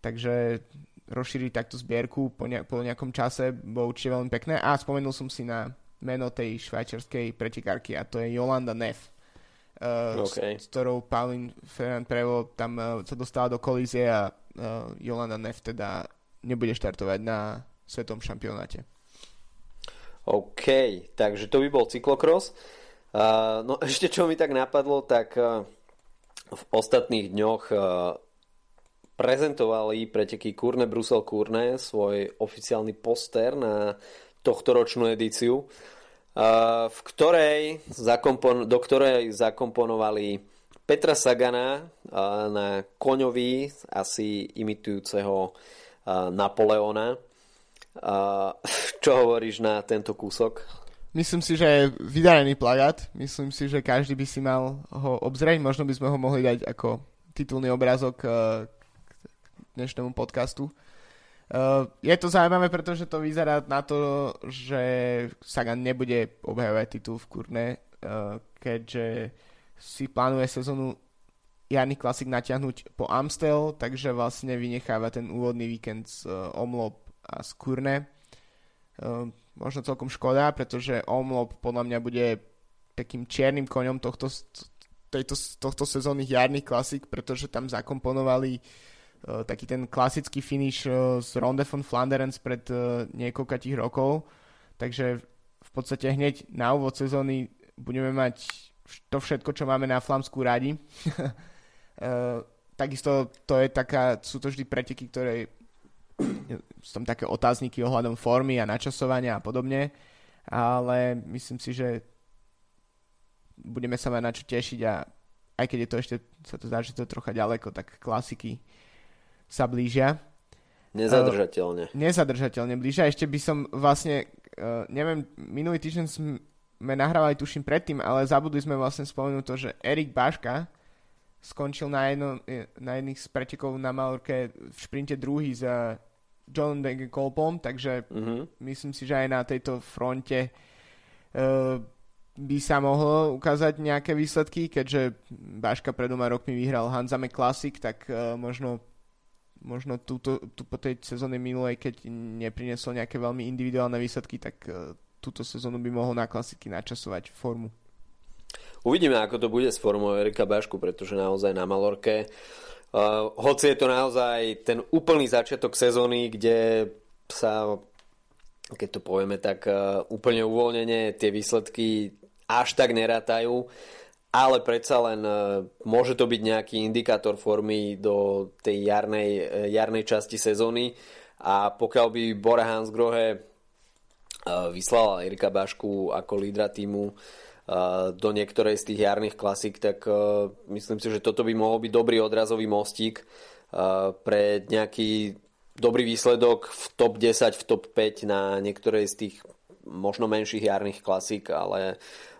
takže rozšíriť takto zbierku po, ne- po nejakom čase bolo určite veľmi pekné. A spomenul som si na meno tej švajčiarskej pretekárky a to je Jolanda Neff. Uh, okay. s, s ktorou Paulin Ferrand Prevo tam uh, sa dostala do kolízie a uh, Jolanda Neff teda nebude štartovať na svetom šampionáte. OK, takže to by bol cyklokros. Uh, no ešte čo mi tak napadlo, tak uh, v ostatných dňoch uh, prezentovali preteky Kurne Brusel Kurne svoj oficiálny poster na tohtoročnú edíciu, uh, v ktorej zakompon- do ktorej zakomponovali Petra Sagana na koňovi asi imitujúceho Napoleona čo hovoríš na tento kúsok? Myslím si, že je vydarený plagát. Myslím si, že každý by si mal ho obzrieť. Možno by sme ho mohli dať ako titulný obrázok k dnešnému podcastu. Uh, je to zaujímavé, pretože to vyzerá na to, že Sagan nebude obhajovať titul v Kurne, uh, keďže si plánuje sezónu jarný klasik natiahnuť po Amstel, takže vlastne vynecháva ten úvodný víkend z uh, Omlop a z Kurne. Možno celkom škoda, pretože Omlop podľa mňa bude takým čiernym koňom tohto, tejto, tohto sezónnych jarných klasik, pretože tam zakomponovali uh, Eh, taký ten klasický finish z eh, Ronde von Flanderens pred uh, niekoľkých rokov. Takže v podstate hneď na úvod sezóny budeme mať to všetko, čo máme na Flamsku radi. takisto to je taká, sú to vždy preteky, ktoré sú tam také otázniky ohľadom formy a načasovania a podobne, ale myslím si, že budeme sa mať na čo tešiť a aj keď je to ešte, sa to zdá, že to je trocha ďaleko, tak klasiky sa blížia. Nezadržateľne. Uh, nezadržateľne blížia. Ešte by som vlastne, uh, neviem, minulý týždeň sme nahrávali, tuším predtým, ale zabudli sme vlastne spomenúť to, že Erik Baška skončil na, jedno, na jedných z pretekov na Malorke v šprinte druhý za John Degenkolpom, takže uh-huh. myslím si, že aj na tejto fronte uh, by sa mohlo ukázať nejaké výsledky, keďže Baška pred dvoma rokmi vyhral Hanzame Classic, tak uh, možno možno túto, tú po tej sezóne minulej, keď neprinesol nejaké veľmi individuálne výsledky, tak uh, túto sezónu by mohol na klasiky načasovať formu. Uvidíme, ako to bude s formou Erika Bašku, pretože naozaj na Malorke uh, hoci je to naozaj ten úplný začiatok sezóny, kde sa keď to povieme tak uh, úplne uvoľnenie tie výsledky až tak nerátajú ale predsa len e, môže to byť nejaký indikátor formy do tej jarnej, e, jarnej časti sezóny. A pokiaľ by Bora Hansgrohe e, vyslala Erika Bašku ako lídra týmu do niektorej z tých jarných klasík, tak myslím si, že toto by mohol byť dobrý odrazový mostík pre nejaký dobrý výsledok v top 10, v top 5 na niektorej z tých možno menších jarných klasík, ale uh,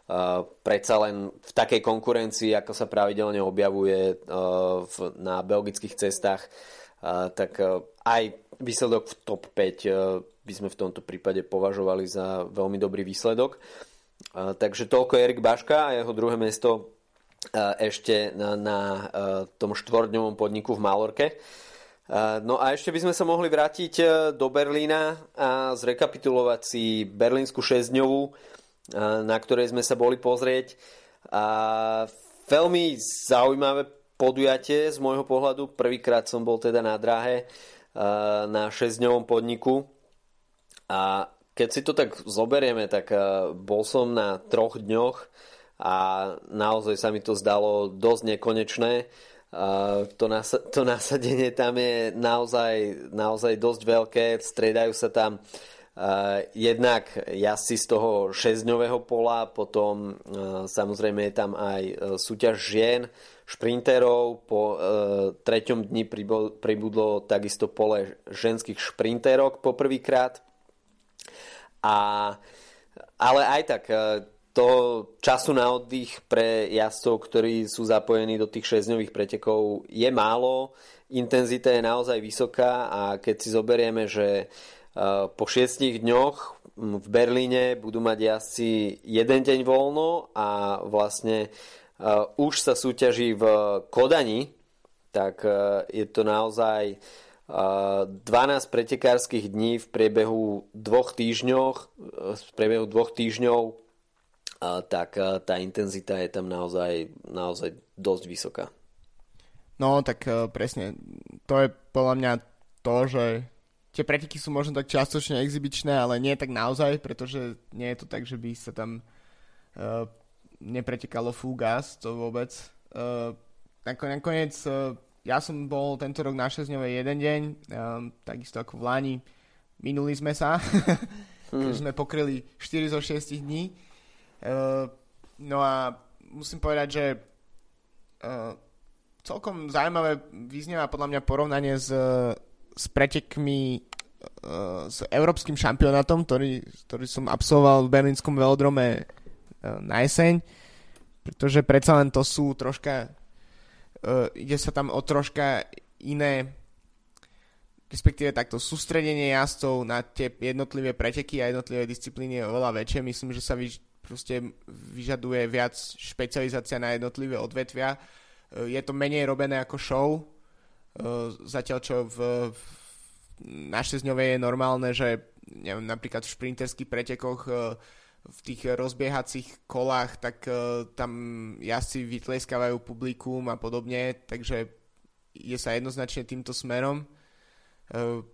predsa len v takej konkurencii, ako sa pravidelne objavuje na belgických cestách, tak aj výsledok v top 5 by sme v tomto prípade považovali za veľmi dobrý výsledok. Takže toľko Erik Baška a jeho druhé mesto ešte na, na tom štvordňovom podniku v Malorke. No a ešte by sme sa mohli vrátiť do Berlína a zrekapitulovať si berlínsku 6-dňovú na ktorej sme sa boli pozrieť. A veľmi zaujímavé podujatie z môjho pohľadu. Prvýkrát som bol teda na dráhe na 6-dňovom podniku a keď si to tak zoberieme, tak bol som na troch dňoch a naozaj sa mi to zdalo dosť nekonečné. To, nas- to nasadenie tam je naozaj, naozaj dosť veľké, stredajú sa tam Uh, jednak jazdci z toho 6-dňového pola, potom uh, samozrejme je tam aj uh, súťaž žien, šprinterov, po treťom dni pribudlo takisto pole ženských šprinterok poprvýkrát. A, ale aj tak, to času na oddych pre jazdcov, ktorí sú zapojení do tých 6-dňových pretekov je málo, intenzita je naozaj vysoká a keď si zoberieme, že Eh, po šiestich dňoch v Berlíne budú mať jazdci jeden deň voľno a vlastne uh, už sa súťaží v Kodani, tak uh, je to naozaj uh, 12 pretekárskych dní v priebehu dvoch týždňoch, v priebehu dvoch týždňov, tak tá intenzita je tam naozaj, naozaj dosť vysoká. No, tak presne. To je podľa mňa to, že tie preteky sú možno tak čiastočne exibičné, ale nie tak naozaj, pretože nie je to tak, že by sa tam uh, nepretekalo full gas, to vôbec. Uh, nakoniec uh, ja som bol tento rok na 6 jeden deň, um, takisto ako v Lani. Minuli sme sa, hmm. sme pokryli 4 zo 6 dní. Uh, no a musím povedať, že uh, celkom zaujímavé vyznieva podľa mňa porovnanie s s pretekmi uh, s európskym šampionátom, ktorý, ktorý som absolvoval v berlínskom velodrome uh, na jeseň, pretože predsa len to sú troška uh, ide sa tam o troška iné respektíve takto sústredenie jazdcov na tie jednotlivé preteky a jednotlivé disciplíny je oveľa väčšie. Myslím, že sa vyž, proste vyžaduje viac špecializácia na jednotlivé odvetvia. Je to menej robené ako show, zatiaľ čo v, na 6 je normálne, že neviem, napríklad v šprinterských pretekoch v tých rozbiehacích kolách, tak tam jazdci vytleskávajú publikum a podobne, takže je sa jednoznačne týmto smerom. Ehm,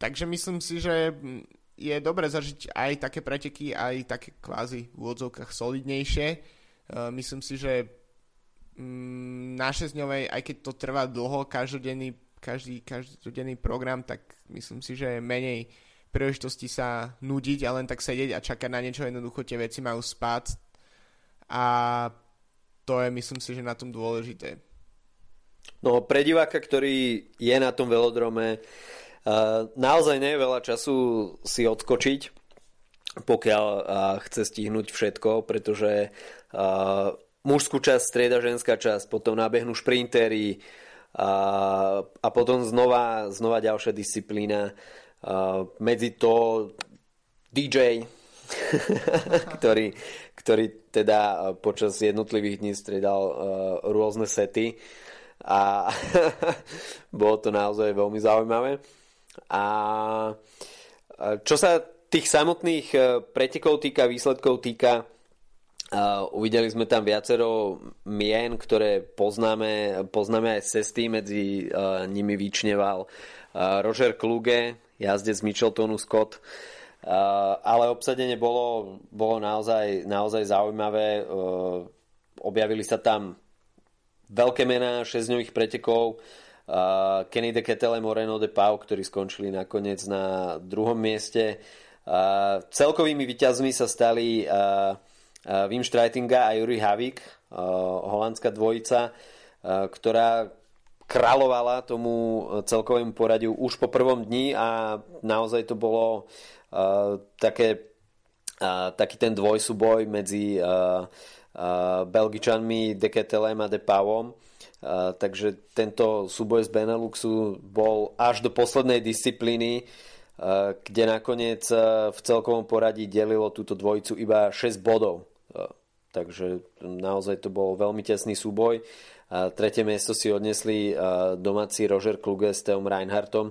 takže myslím si, že je dobre zažiť aj také preteky, aj také kvázi v úvodzovkách solidnejšie. Ehm, myslím si, že na 6 aj keď to trvá dlho, každodenný, každý, každodenný program, tak myslím si, že je menej príležitosti sa nudiť a len tak sedieť a čakať na niečo, jednoducho tie veci majú spát a to je myslím si, že na tom dôležité. No pre diváka, ktorý je na tom velodrome, uh, naozaj nie je veľa času si odskočiť, pokiaľ uh, chce stihnúť všetko, pretože uh, mužskú časť strieda ženská časť, potom nabehnú šprintery a, a potom znova, znova ďalšia disciplína. Uh, medzi to DJ, ktorý, ktorý teda počas jednotlivých dní striedal uh, rôzne sety a bolo to naozaj veľmi zaujímavé. A čo sa tých samotných e, pretekov týka, výsledkov týka, uvideli sme tam viacero mien, ktoré poznáme, poznáme aj cesty, medzi e, nimi vyčneval e, Roger Kluge, jazdec Micheltonu Scott, ale obsadenie bolo, bolo naozaj, naozaj zaujímavé. Objavili sa tam veľké mená 6 pretekov, uh, Kenny de Ketele, Moreno de Pau, ktorí skončili nakoniec na druhom mieste. Uh, celkovými výťazmi sa stali uh, uh, Wim Streitinga a Juri Havik, uh, holandská dvojica, uh, ktorá kráľovala tomu celkovému poradiu už po prvom dni a naozaj to bolo také, taký ten dvojsúboj medzi Belgičanmi Deketelem a Depavom. Takže tento súboj z Beneluxu bol až do poslednej disciplíny, kde nakoniec v celkovom poradí delilo túto dvojicu iba 6 bodov. Takže naozaj to bol veľmi tesný súboj. Tretie miesto si odnesli domáci Roger Kluge s Teom Reinhardtom.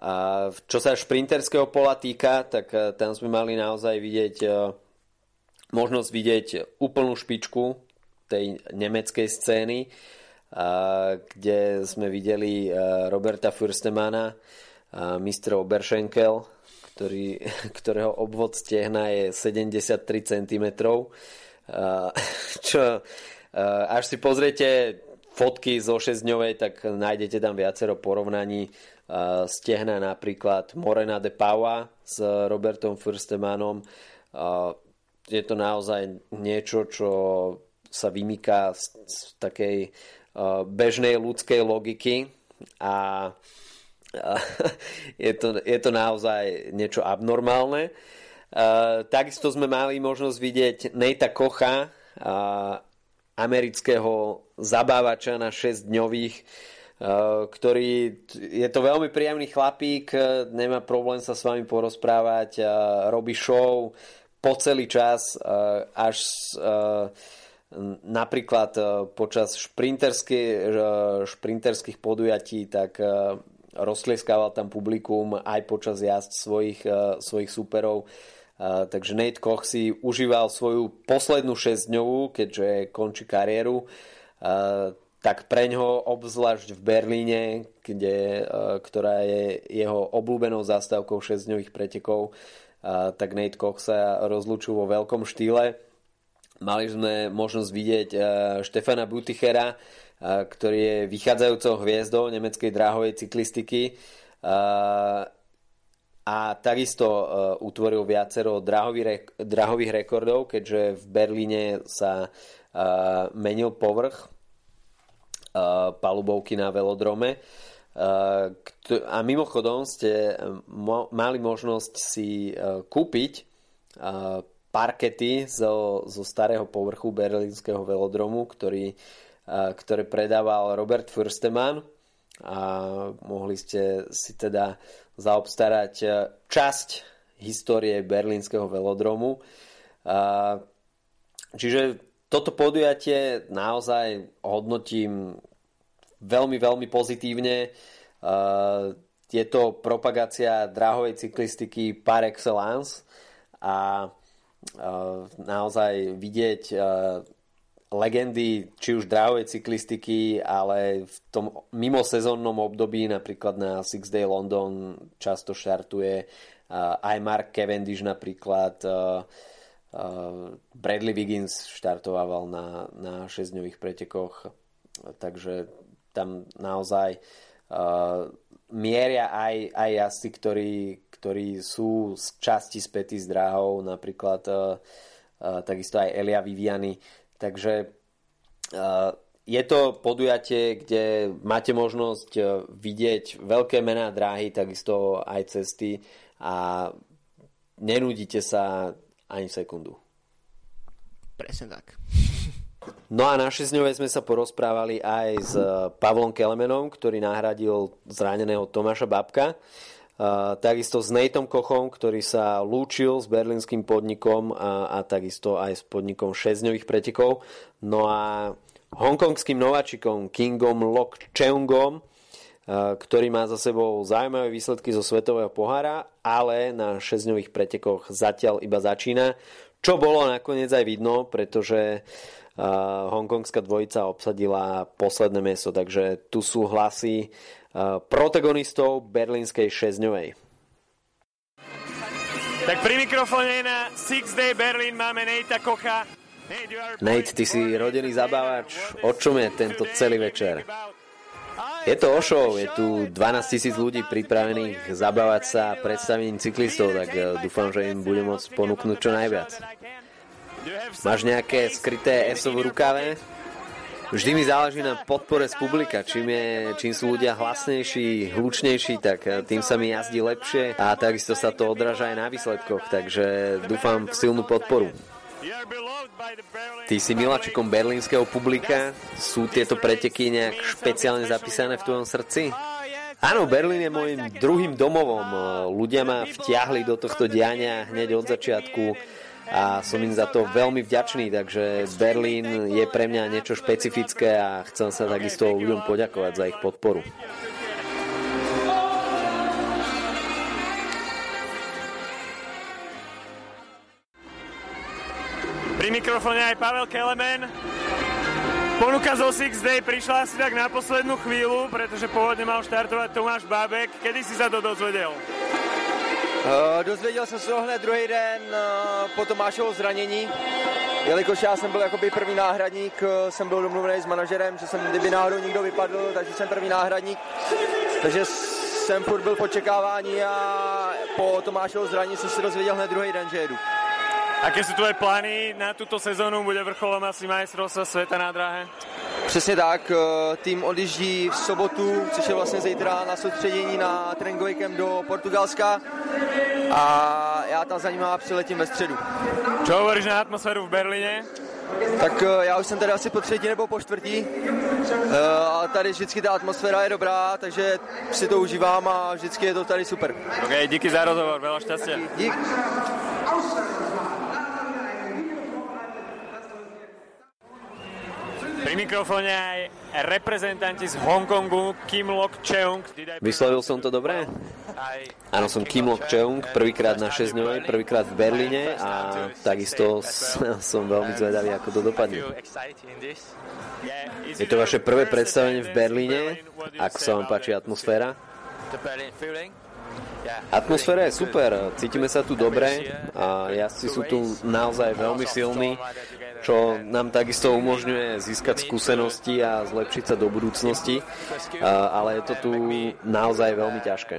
A čo sa šprinterského pola týka, tak tam sme mali naozaj vidieť možnosť vidieť úplnú špičku tej nemeckej scény, kde sme videli Roberta Fürstemana, Mr. Oberschenkel, ktorý, ktorého obvod stehna je 73 cm. Čo, až si pozriete fotky zo 6 dňovej, tak nájdete tam viacero porovnaní. Stehna napríklad Morena de Paua s Robertom Fürstemanom je to naozaj niečo, čo sa vymýka z, z takej bežnej ľudskej logiky. A je, to, je to naozaj niečo abnormálne. Takisto sme mali možnosť vidieť Nejta Kocha, amerického zabávača na 6-dňových, uh, ktorý je to veľmi príjemný chlapík, nemá problém sa s vami porozprávať, robí show, po celý čas eh, až eh, napríklad počas šprinterských podujatí tak roztlieskával tam publikum aj počas jazd svojich, svojich súperov. Takže Nate Koch si užíval svoju poslednú 6 dňovú, keďže končí kariéru. Tak preňho obzvlášť v Berlíne, kde, ktorá je jeho obľúbenou zástavkou 6-dňových pretekov, tak Nate Koch sa rozlúčil vo veľkom štýle. Mali sme možnosť vidieť Štefana Butichera, ktorý je vychádzajúcou hviezdou nemeckej dráhovej cyklistiky. A takisto utvoril viacero dráhových rekordov, keďže v Berlíne sa menil povrch palubovky na velodrome. A mimochodom ste mali možnosť si e, kúpiť e, parkety zo, zo starého povrchu berlínskeho velodromu, ktorý, e, ktoré predával Robert Fürstemann a mohli ste si teda zaobstarať časť histórie berlínskeho velodromu. Čiže toto podujatie naozaj hodnotím veľmi, veľmi pozitívne. Je to propagácia dráhovej cyklistiky par excellence a naozaj vidieť legendy či už dráhovej cyklistiky, ale v tom mimosezónnom období, napríklad na Six Day London často štartuje aj Mark Cavendish napríklad, Bradley Wiggins štartovával na, na 6-dňových pretekoch, takže tam naozaj mieria aj, aj jazdci, ktorí, ktorí sú z časti spätí s dráhou, napríklad takisto aj Elia Viviani. Takže je to podujatie, kde máte možnosť vidieť veľké mená dráhy, takisto aj cesty a nenudíte sa ani sekundu. Presne tak. No a na šesťňovej sme sa porozprávali aj s eh, Pavlom Kelemenom, ktorý nahradil zraneného Tomáša Babka. Takisto s Nateom Kochom, ktorý sa lúčil s berlínským podnikom a, a takisto aj s podnikom 6 pretekov. No a hongkongským nováčikom Kingom Lok Cheungom, ktorý má za sebou zaujímavé výsledky zo svetového pohára, ale na 6 pretekoch zatiaľ iba začína. Čo bolo nakoniec aj vidno, pretože hongkongská dvojica obsadila posledné miesto, takže tu sú hlasy protagonistov berlínskej šesťňovej. Tak pri mikrofóne na Six Day Berlin máme Nejta Kocha. Nate, ty si rodený zabávač. O čom je tento celý večer? Je to o show, je tu 12 tisíc ľudí pripravených zabávať sa predstavením cyklistov, tak eh, dúfam, že im bude môcť ponúknuť čo najviac. Máš nejaké skryté ESO v rukave? Vždy mi záleží na podpore z publika. Čím, je, čím sú ľudia hlasnejší, hlučnejší, tak eh, tým sa mi jazdí lepšie a takisto sa to odráža aj na výsledkoch, takže dúfam v silnú podporu. Ty si miláčikom berlínskeho publika. Sú tieto preteky nejak špeciálne zapísané v tvojom srdci? Áno, Berlín je môjim druhým domovom. Ľudia ma vtiahli do tohto diania hneď od začiatku a som im za to veľmi vďačný, takže Berlín je pre mňa niečo špecifické a chcem sa takisto ľuďom poďakovať za ich podporu. Pri mikrofóne aj Pavel Kelemen. Ponuka zo Six Day prišla asi tak na poslednú chvíľu, pretože pôvodne mal štartovať Tomáš Bábek. Kedy si sa to dozvedel? Uh, dozvěděl jsem se to hned druhý den uh, po Tomášovo zranění. Jelikož já jsem byl jakoby první náhradník, uh, jsem byl domluvený s manažerem, že jsem, kdyby náhodou někdo vypadl, takže jsem první náhradník. Takže jsem furt byl v očekávání a po Tomášovo zranění jsem se dozvěděl hned druhý den, že jedu. Aké sú tvoje plány na túto sezónu? Bude vrcholom asi majstrovstva sveta na dráhe? Přesně tak, tým odjíždí v sobotu, což je vlastně zítra na soustředění na tréninkový do Portugalska a já tam za ním přiletím ve středu. Čo hovoríš na atmosféru v Berlíně? Tak já už jsem tady asi po třetí nebo po čtvrtí a tady vždycky ta atmosféra je dobrá, takže si to užívám a vždycky je to tady super. Ok, díky za rozhovor, veľa šťastia. Dík. Pri mikrofóne aj reprezentanti z Hongkongu Kim Lok Cheung. Vyslovil som to dobre? Áno, som Kim Lok Cheung, prvýkrát na 6 dňovej, prvýkrát v Berlíne a takisto som veľmi zvedavý, ako to dopadne. Je to vaše prvé predstavenie v Berlíne? Ako sa vám páči atmosféra? Atmosféra je super, cítime sa tu dobre a jazdci sú tu naozaj veľmi silní, čo nám takisto umožňuje získať skúsenosti a zlepšiť sa do budúcnosti, ale je to tu naozaj veľmi ťažké.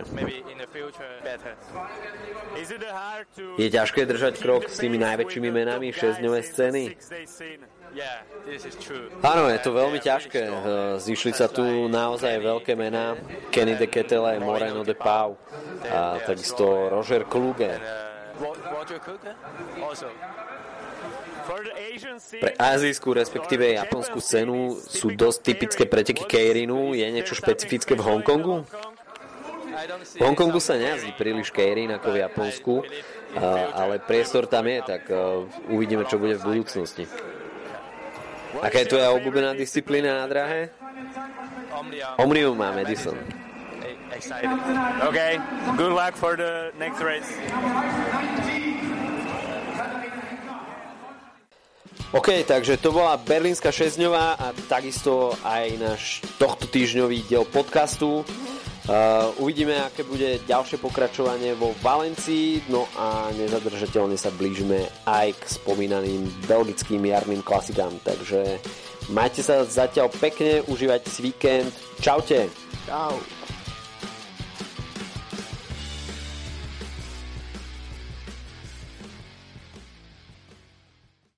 Je ťažké držať krok s tými najväčšími menami 6-dňovej scény? Áno, je to veľmi ťažké. Zišli sa tu naozaj veľké mená. Kenny de Ketele, Moreno de Pau a takisto Roger Kluge. Pre azijskú, respektíve japonskú scénu sú dosť typické preteky Keirinu. Je niečo špecifické v Hongkongu? V Hongkongu sa nejazdí príliš Keirin ako v Japonsku, ale priestor tam je, tak uvidíme, čo bude v budúcnosti. Aká je tvoja obľúbená disciplína na dráhe? Omnium má Madison. Okay, good luck for the next race. OK, takže to bola Berlínska šesťňová a takisto aj náš tohto týždňový diel podcastu. Uh, uvidíme, aké bude ďalšie pokračovanie vo Valencii, no a nezadržateľne sa blížime aj k spomínaným belgickým jarným klasikám, takže majte sa zatiaľ pekne, užívajte si víkend, čaute. Čau.